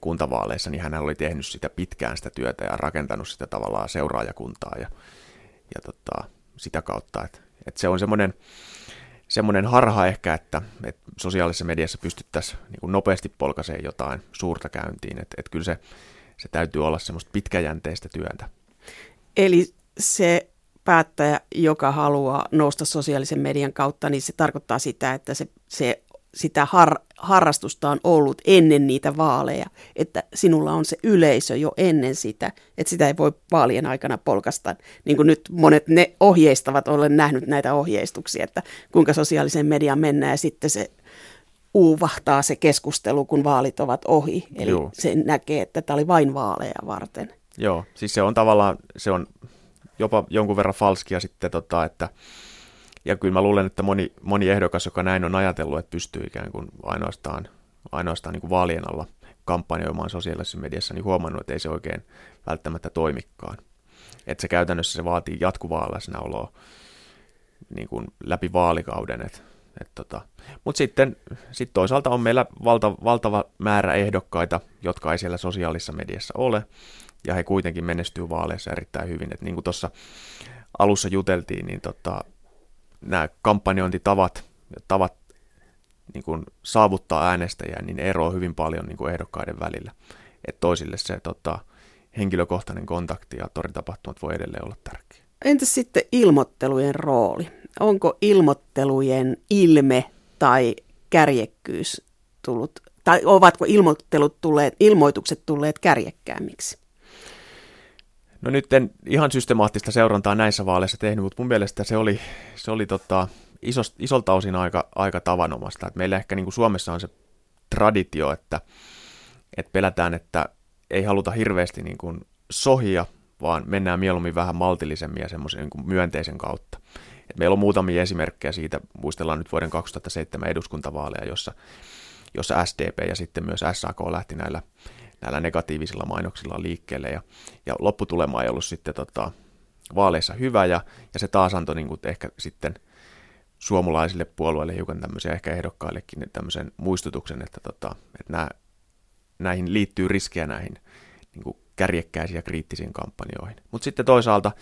kuntavaaleissa, niin hän oli tehnyt sitä pitkään sitä työtä ja rakentanut sitä tavallaan seuraajakuntaa ja, ja tota, sitä kautta, että, että se on semmoinen, semmoinen harha ehkä, että, että sosiaalisessa mediassa pystyttäisiin niin nopeasti polkaiseen jotain suurta käyntiin, että, että kyllä se, se täytyy olla semmoista pitkäjänteistä työtä. Eli se päättäjä, joka haluaa nousta sosiaalisen median kautta, niin se tarkoittaa sitä, että se, se sitä har, harrastusta on ollut ennen niitä vaaleja, että sinulla on se yleisö jo ennen sitä, että sitä ei voi vaalien aikana polkasta. Niin kuin nyt monet ne ohjeistavat, olen nähnyt näitä ohjeistuksia, että kuinka sosiaalisen median mennään ja sitten se uuvahtaa se keskustelu, kun vaalit ovat ohi. Eli Joo. se näkee, että tämä oli vain vaaleja varten. Joo, siis se on tavallaan, se on jopa jonkun verran falskia sitten, tota, että ja kyllä mä luulen, että moni, moni ehdokas, joka näin on ajatellut, että pystyy ikään kuin ainoastaan, ainoastaan niin kuin vaalien alla kampanjoimaan sosiaalisessa mediassa, niin huomannut, että ei se oikein välttämättä toimikaan. Että se käytännössä se vaatii jatkuvaa läsnäoloa niin kuin läpi vaalikauden. Et, tota. Mutta sitten sit toisaalta on meillä valta, valtava määrä ehdokkaita, jotka ei siellä sosiaalisessa mediassa ole, ja he kuitenkin menestyy vaaleissa erittäin hyvin. Et niin kuin tuossa alussa juteltiin, niin tota, nämä kampanjointitavat tavat niin kuin saavuttaa äänestäjää, niin eroaa hyvin paljon niin kuin ehdokkaiden välillä. Et toisille se tota, henkilökohtainen kontakti ja toritapahtumat voi edelleen olla tärkeä. Entäs sitten ilmoittelujen rooli? Onko ilmoittelujen ilme tai kärjekkyys tullut, tai ovatko ilmoittelut tulleet, ilmoitukset tulleet kärjekkäämmiksi? No nyt en ihan systemaattista seurantaa näissä vaaleissa tehnyt, mutta mun mielestä se oli, se oli tota, isos, isolta osin aika, aika tavanomasta. Et meillä ehkä niin kuin Suomessa on se traditio, että, että pelätään, että ei haluta hirveästi niin kuin sohia, vaan mennään mieluummin vähän maltillisemmin ja semmoisen niin myönteisen kautta. Et meillä on muutamia esimerkkejä siitä, muistellaan nyt vuoden 2007 eduskuntavaaleja, jossa, jossa SDP ja sitten myös SAK lähti näillä näillä negatiivisilla mainoksilla liikkeelle ja, ja lopputulema ei ollut sitten tota, vaaleissa hyvä ja, ja se taas antoi niin kuin ehkä sitten suomalaisille puolueille hiukan tämmöisiä ehkä ehdokkaillekin tämmöisen muistutuksen, että, tota, että nämä, näihin liittyy riskejä näihin niin kuin kärjekkäisiin ja kriittisiin kampanjoihin. Mutta sitten toisaalta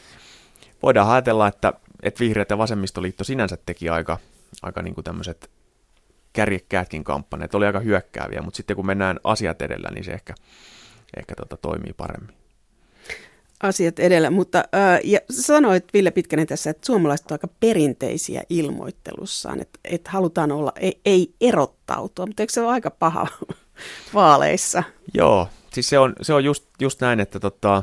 voidaan ajatella, että, että vihreät ja vasemmistoliitto sinänsä teki aika, aika niin kuin tämmöiset kärjekkäätkin kampanjat oli aika hyökkääviä, mutta sitten kun mennään asiat edellä, niin se ehkä, ehkä tota, toimii paremmin. Asiat edellä, mutta ää, ja sanoit Ville Pitkänen tässä, että suomalaiset ovat aika perinteisiä ilmoittelussaan, että, että halutaan olla, ei, ei erottautua, mutta eikö se ole aika paha vaaleissa? Joo, siis se on, se on just, just näin, että tota,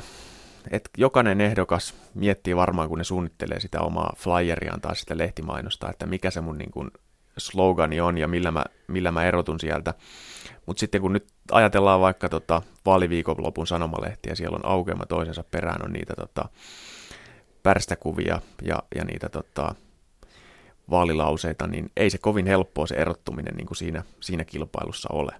että jokainen ehdokas miettii varmaan, kun ne suunnittelee sitä omaa flyeriaan tai sitä lehtimainosta, että mikä se mun niin kuin slogani on ja millä mä, millä mä erotun sieltä. Mutta sitten kun nyt ajatellaan vaikka tota vaaliviikonlopun sanomalehtiä, siellä on aukeama toisensa perään, on niitä tota, pärstäkuvia ja, ja niitä tota, vaalilauseita, niin ei se kovin helppoa se erottuminen niin kuin siinä, siinä kilpailussa ole.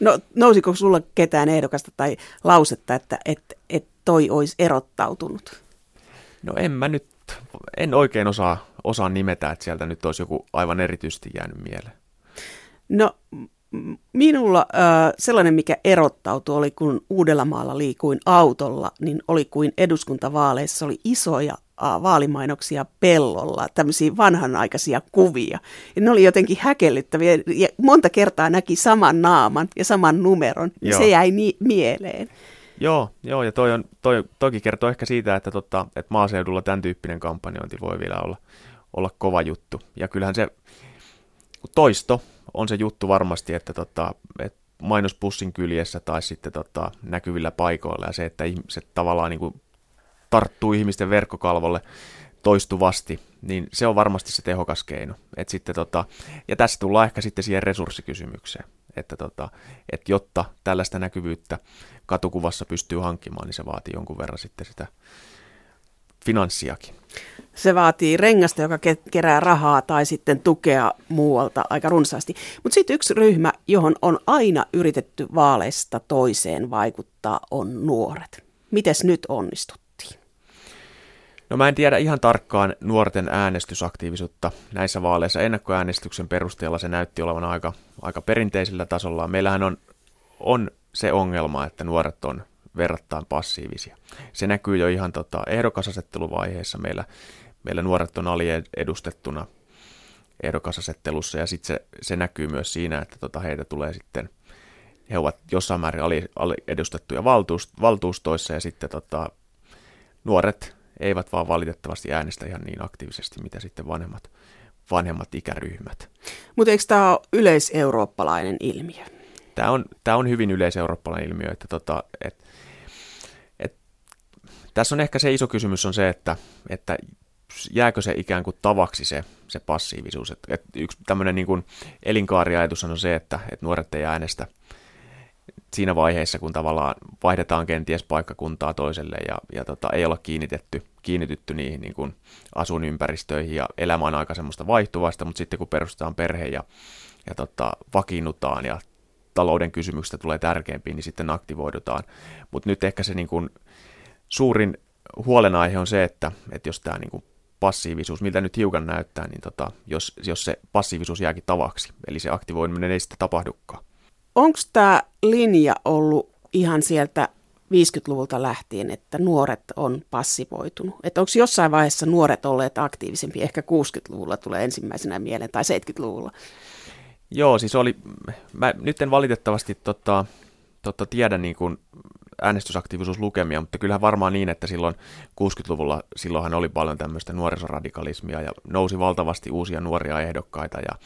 No nousiko sulla ketään ehdokasta tai lausetta, että et, et toi olisi erottautunut? No en mä nyt en oikein osaa, osaa nimetä, että sieltä nyt olisi joku aivan erityisesti jäänyt mieleen. No minulla äh, sellainen, mikä erottautui, oli kun Uudellamaalla liikuin autolla, niin oli kuin eduskuntavaaleissa oli isoja äh, vaalimainoksia pellolla, tämmöisiä vanhanaikaisia kuvia. Ja ne oli jotenkin häkellyttäviä ja monta kertaa näki saman naaman ja saman numeron, ja se jäi ni- mieleen. Joo, joo ja toi on, toi, toki kertoo ehkä siitä, että, tota, että maaseudulla tämän tyyppinen kampanjointi voi vielä olla, olla kova juttu. Ja kyllähän se toisto on se juttu varmasti, että, tota, että mainospussin kyljessä tai sitten tota, näkyvillä paikoilla ja se, että se tavallaan niin kuin tarttuu ihmisten verkkokalvolle toistuvasti, niin se on varmasti se tehokas keino. Et sitten tota, ja tässä tullaan ehkä sitten siihen resurssikysymykseen, että, tota, että jotta tällaista näkyvyyttä katukuvassa pystyy hankkimaan, niin se vaatii jonkun verran sitten sitä finanssiakin. Se vaatii rengasta, joka kerää rahaa tai sitten tukea muualta aika runsaasti. Mutta sitten yksi ryhmä, johon on aina yritetty vaaleista toiseen vaikuttaa, on nuoret. Mites nyt onnistuttiin? No mä en tiedä ihan tarkkaan nuorten äänestysaktiivisuutta näissä vaaleissa. Ennakkoäänestyksen perusteella se näytti olevan aika, aika perinteisellä tasolla. Meillähän on, on se ongelma, että nuoret on verrattain passiivisia. Se näkyy jo ihan tota, ehdokasasetteluvaiheessa. Meillä, meillä nuoret on aliedustettuna ehdokasasettelussa ja sitten se, se näkyy myös siinä, että tota, heitä tulee sitten, he ovat jossain määrin aliedustettuja valtuust, valtuustoissa ja sitten tota, nuoret eivät vaan valitettavasti äänestä ihan niin aktiivisesti, mitä sitten vanhemmat, vanhemmat ikäryhmät. Mutta eikö tämä ole yleiseurooppalainen ilmiö? Tämä on, tämä on hyvin yleiseurooppalainen ilmiö, että tota, et, et, tässä on ehkä se iso kysymys on se, että, että jääkö se ikään kuin tavaksi se, se passiivisuus. Et, et yksi tämmöinen niin kuin elinkaariajatus on se, että, että nuoret ei äänestä siinä vaiheessa, kun tavallaan vaihdetaan kenties paikkakuntaa toiselle ja, ja tota, ei olla kiinnitetty, kiinnitytty niihin niin kuin asuinympäristöihin ja elämä on aika semmoista vaihtuvasta, mutta sitten kun perustetaan perhe ja, ja tota, vakiinnutaan ja talouden kysymyksistä tulee tärkeämpiä, niin sitten aktivoidutaan. Mutta nyt ehkä se niin kuin suurin huolenaihe on se, että, että jos tämä niin kuin passiivisuus, miltä nyt hiukan näyttää, niin tota, jos, jos se passiivisuus jääkin tavaksi, eli se aktivoiminen ei sitten tapahdukaan. Onko tämä linja ollut ihan sieltä 50-luvulta lähtien, että nuoret on passivoitunut? Että onko jossain vaiheessa nuoret olleet aktiivisempi, ehkä 60-luvulla tulee ensimmäisenä mieleen, tai 70-luvulla? Joo, siis oli, mä nyt en valitettavasti tota, tota, tiedä niin kuin äänestysaktiivisuuslukemia, mutta kyllähän varmaan niin, että silloin 60-luvulla silloinhan oli paljon tämmöistä nuorisoradikalismia ja nousi valtavasti uusia nuoria ehdokkaita ja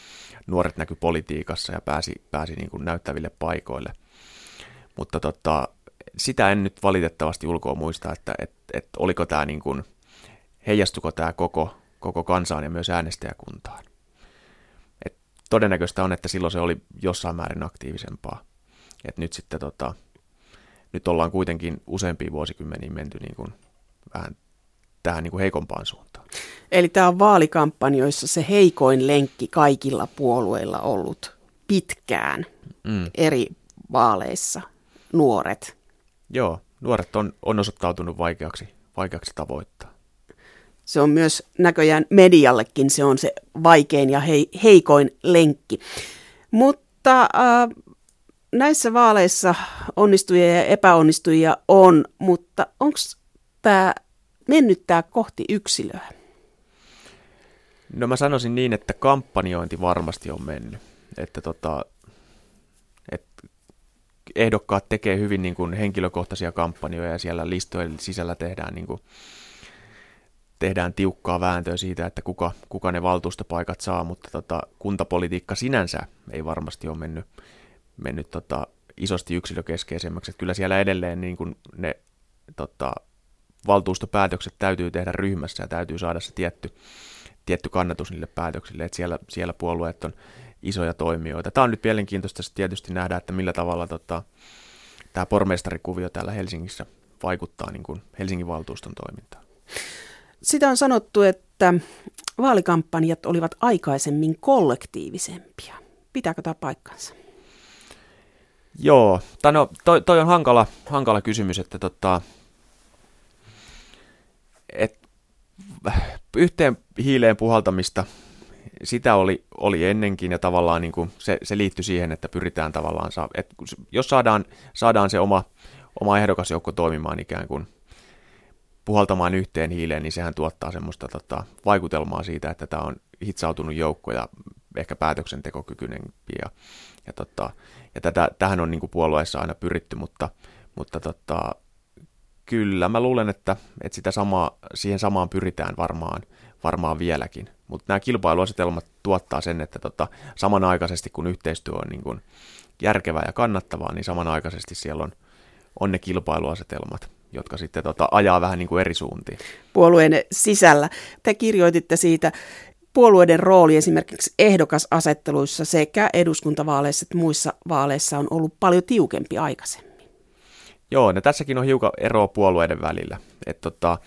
nuoret näkyi politiikassa ja pääsi, pääsi niin kuin näyttäville paikoille. Mutta tota, sitä en nyt valitettavasti ulkoa muista, että et, et oliko tämä niin kuin, heijastuko tämä koko, koko kansaan ja myös äänestäjäkuntaan. Todennäköistä on, että silloin se oli jossain määrin aktiivisempaa. Et nyt sitten tota, nyt ollaan kuitenkin useampia vuosikymmeniä menty niin kuin vähän tähän niin kuin heikompaan suuntaan. Eli tämä on vaalikampanjoissa se heikoin lenkki kaikilla puolueilla ollut pitkään mm. eri vaaleissa, nuoret. Joo, nuoret on, on osoittautunut vaikeaksi, vaikeaksi tavoittaa. Se on myös näköjään mediallekin se on se vaikein ja hei, heikoin lenkki. Mutta äh, näissä vaaleissa onnistujia ja epäonnistujia on, mutta onko tämä mennyt tämä kohti yksilöä? No mä sanoisin niin, että kampanjointi varmasti on mennyt. Että tota, et ehdokkaat tekee hyvin niin kuin henkilökohtaisia kampanjoja ja siellä listojen sisällä tehdään, niin kuin, tehdään tiukkaa vääntöä siitä, että kuka, kuka ne valtuustopaikat saa, mutta tota, kuntapolitiikka sinänsä ei varmasti ole mennyt, mennyt tota, isosti yksilökeskeisemmäksi. Että kyllä siellä edelleen niin kuin ne tota, valtuustopäätökset täytyy tehdä ryhmässä ja täytyy saada se tietty, tietty kannatus niille päätöksille, että siellä, siellä puolueet on isoja toimijoita. Tämä on nyt mielenkiintoista tietysti nähdä, että millä tavalla tota, tämä pormestarikuvio täällä Helsingissä vaikuttaa niin kuin Helsingin valtuuston toimintaan. Sitä on sanottu, että vaalikampanjat olivat aikaisemmin kollektiivisempia. Pitääkö tämä paikkansa? Joo, tai no, toi, toi on hankala, hankala kysymys, että tota, et, yhteen hiileen puhaltamista, sitä oli, oli ennenkin ja tavallaan niin kuin se, se liittyi siihen, että pyritään tavallaan, saa, että jos saadaan, saadaan se oma, oma ehdokasjoukko toimimaan ikään kuin puhaltamaan yhteen hiileen, niin sehän tuottaa semmoista tota, vaikutelmaa siitä, että tämä on hitsautunut joukko ja ehkä päätöksentekokykyisempi ja, ja tota, ja tätä, tähän on niin puolueessa aina pyritty, mutta, mutta tota, kyllä mä luulen, että, että sitä samaa, siihen samaan pyritään varmaan, varmaan vieläkin. Mutta nämä kilpailuasetelmat tuottaa sen, että tota, samanaikaisesti kun yhteistyö on niin kuin järkevää ja kannattavaa, niin samanaikaisesti siellä on, on ne kilpailuasetelmat, jotka sitten tota, ajaa vähän niin kuin eri suuntiin. Puolueen sisällä. Te kirjoititte siitä puolueiden rooli esimerkiksi ehdokasasetteluissa sekä eduskuntavaaleissa että muissa vaaleissa on ollut paljon tiukempi aikaisemmin. Joo, no tässäkin on hiukan eroa puolueiden välillä. Et tota,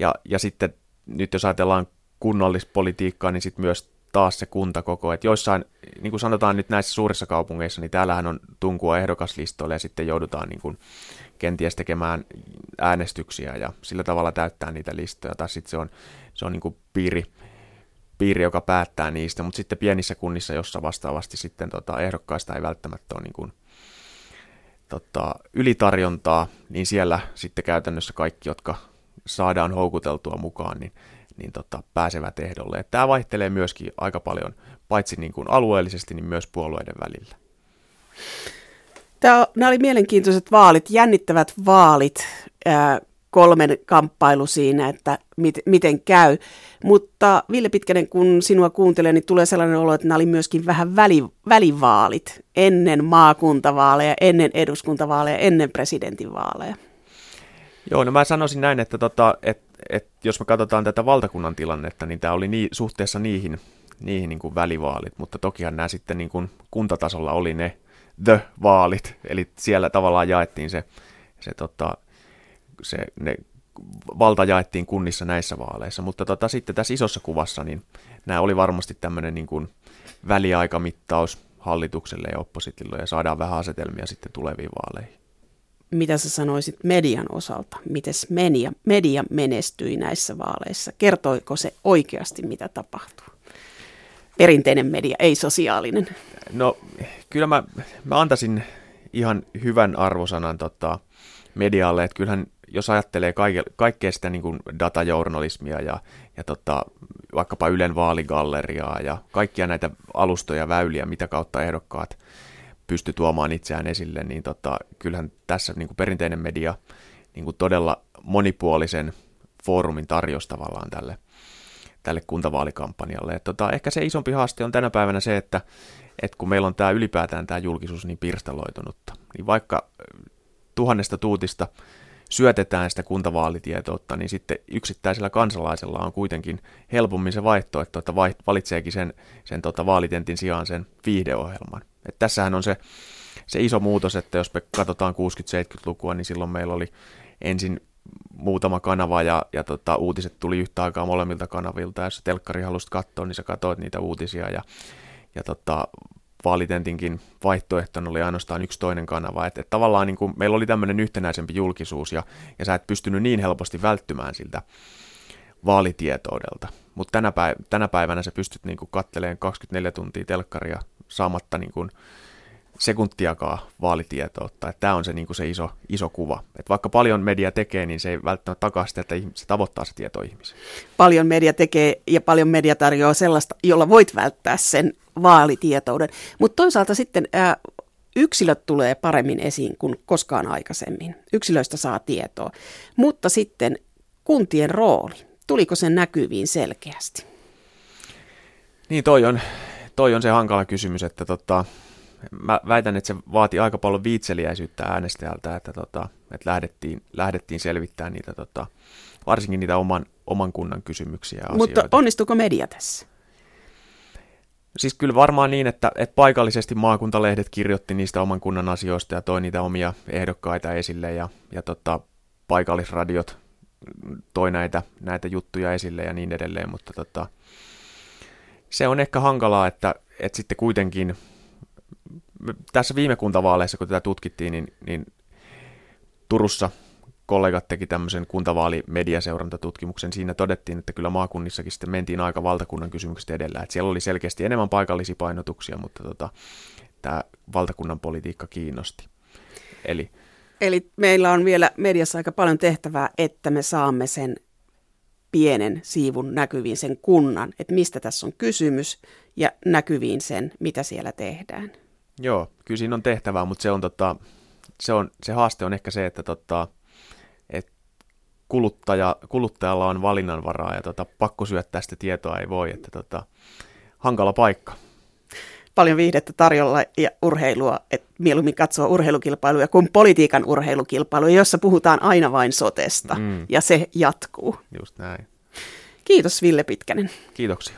ja, ja sitten nyt jos ajatellaan kunnallispolitiikkaa, niin sitten myös taas se kuntakoko. Että joissain, niin kuin sanotaan nyt näissä suurissa kaupungeissa, niin täällähän on tunkua ehdokaslistoille ja sitten joudutaan niin kuin kenties tekemään äänestyksiä ja sillä tavalla täyttää niitä listoja. Tai sitten se on, se on niin kuin piiri, piiri, joka päättää niistä, mutta sitten pienissä kunnissa, jossa vastaavasti sitten tota, ehdokkaista ei välttämättä ole niin kuin, tota, ylitarjontaa, niin siellä sitten käytännössä kaikki, jotka saadaan houkuteltua mukaan, niin, niin tota, pääsevät ehdolle. Tämä vaihtelee myöskin aika paljon, paitsi niin kuin alueellisesti, niin myös puolueiden välillä. Tämä, nämä oli mielenkiintoiset vaalit, jännittävät vaalit, kolmen kamppailu siinä, että mit, miten käy. Mutta Ville Pitkänen, kun sinua kuuntelee, niin tulee sellainen olo, että nämä oli myöskin vähän väli, välivaalit ennen maakuntavaaleja, ennen eduskuntavaaleja, ennen presidentinvaaleja. Joo, no mä sanoisin näin, että tota, et, et, jos me katsotaan tätä valtakunnan tilannetta, niin tämä oli nii, suhteessa niihin, niihin niin kuin välivaalit, mutta tokihan nämä sitten niin kuin kuntatasolla oli ne the-vaalit, eli siellä tavallaan jaettiin se, se, tota, se ne valta jaettiin kunnissa näissä vaaleissa, mutta tota, sitten tässä isossa kuvassa niin nämä oli varmasti tämmöinen niin kuin väliaikamittaus hallitukselle ja oppositille ja saadaan vähän asetelmia sitten tuleviin vaaleihin. Mitä sä sanoisit median osalta? Miten media, media menestyi näissä vaaleissa? Kertoiko se oikeasti, mitä tapahtuu? Perinteinen media, ei sosiaalinen. No kyllä mä, mä antaisin ihan hyvän arvosanan tota, medialle, että kyllähän jos ajattelee kaike, kaikkea sitä niin kuin datajournalismia ja, ja tota, vaikkapa Ylen vaaligalleriaa ja kaikkia näitä alustoja, väyliä, mitä kautta ehdokkaat pysty tuomaan itseään esille, niin tota, kyllähän tässä niin kuin perinteinen media niin kuin todella monipuolisen foorumin tarjosi tavallaan tälle, tälle kuntavaalikampanjalle. Et tota, ehkä se isompi haaste on tänä päivänä se, että, että kun meillä on tämä ylipäätään tämä julkisuus niin pirstaloitunutta, niin vaikka tuhannesta tuutista syötetään sitä kuntavaalitietoutta, niin sitten yksittäisellä kansalaisella on kuitenkin helpommin se vaihtoehto, että valitseekin sen, sen tota vaalitentin sijaan sen viihdeohjelman. Et tässähän on se, se iso muutos, että jos me katsotaan 60-70-lukua, niin silloin meillä oli ensin muutama kanava ja, ja tota, uutiset tuli yhtä aikaa molemmilta kanavilta. Ja jos telkkari halusit katsoa, niin sä katsoit niitä uutisia ja, ja tota, vaalitentinkin vaihtoehtona oli ainoastaan yksi toinen kanava. Että, että tavallaan niin kuin, meillä oli tämmöinen yhtenäisempi julkisuus ja, ja sä et pystynyt niin helposti välttymään siltä vaalitietoudelta. Mutta tänä, päiv- tänä päivänä sä pystyt niin katteleen 24 tuntia telkkaria saamatta niin kuin sekuntiakaan vaalitietoutta. Tämä on se, niin kuin se iso, iso kuva. Et vaikka paljon media tekee, niin se ei välttämättä takaa sitä, että se tavoittaa se tieto ihmisiä. Paljon media tekee ja paljon media tarjoaa sellaista, jolla voit välttää sen vaalitietouden. Mutta toisaalta sitten ää, yksilöt tulee paremmin esiin kuin koskaan aikaisemmin. Yksilöistä saa tietoa. Mutta sitten kuntien rooli, tuliko sen näkyviin selkeästi? Niin toi on, toi on se hankala kysymys, että tota, mä väitän, että se vaati aika paljon viitseliäisyyttä äänestäjältä, että, tota, että lähdettiin, lähdettiin selvittämään niitä, tota, varsinkin niitä oman, oman kunnan kysymyksiä ja Mutta asioita. onnistuko media tässä? Siis kyllä varmaan niin, että, että paikallisesti maakuntalehdet kirjoitti niistä oman kunnan asioista ja toi niitä omia ehdokkaita esille ja, ja tota, paikallisradiot toi näitä, näitä juttuja esille ja niin edelleen, mutta tota, se on ehkä hankalaa, että, että sitten kuitenkin tässä viime kuntavaaleissa, kun tätä tutkittiin, niin, niin Turussa kollegat teki tämmöisen kuntavaalimediaseurantatutkimuksen. Siinä todettiin, että kyllä maakunnissakin sitten mentiin aika valtakunnan kysymykset edellä. Että siellä oli selkeästi enemmän paikallisia painotuksia, mutta tota, tämä valtakunnan politiikka kiinnosti. Eli, Eli meillä on vielä mediassa aika paljon tehtävää, että me saamme sen pienen siivun näkyviin sen kunnan, että mistä tässä on kysymys ja näkyviin sen, mitä siellä tehdään. Joo, kyllä siinä on tehtävää, mutta se, on, tota, se, on, se haaste on ehkä se, että tota, et kuluttaja, kuluttajalla on valinnanvaraa ja tota, pakko syöttää sitä tietoa ei voi, että tota, hankala paikka. Paljon viihdettä tarjolla ja urheilua, että mieluummin katsoa urheilukilpailuja kuin politiikan urheilukilpailuja, jossa puhutaan aina vain sotesta mm. ja se jatkuu. Just näin. Kiitos Ville Pitkänen. Kiitoksia.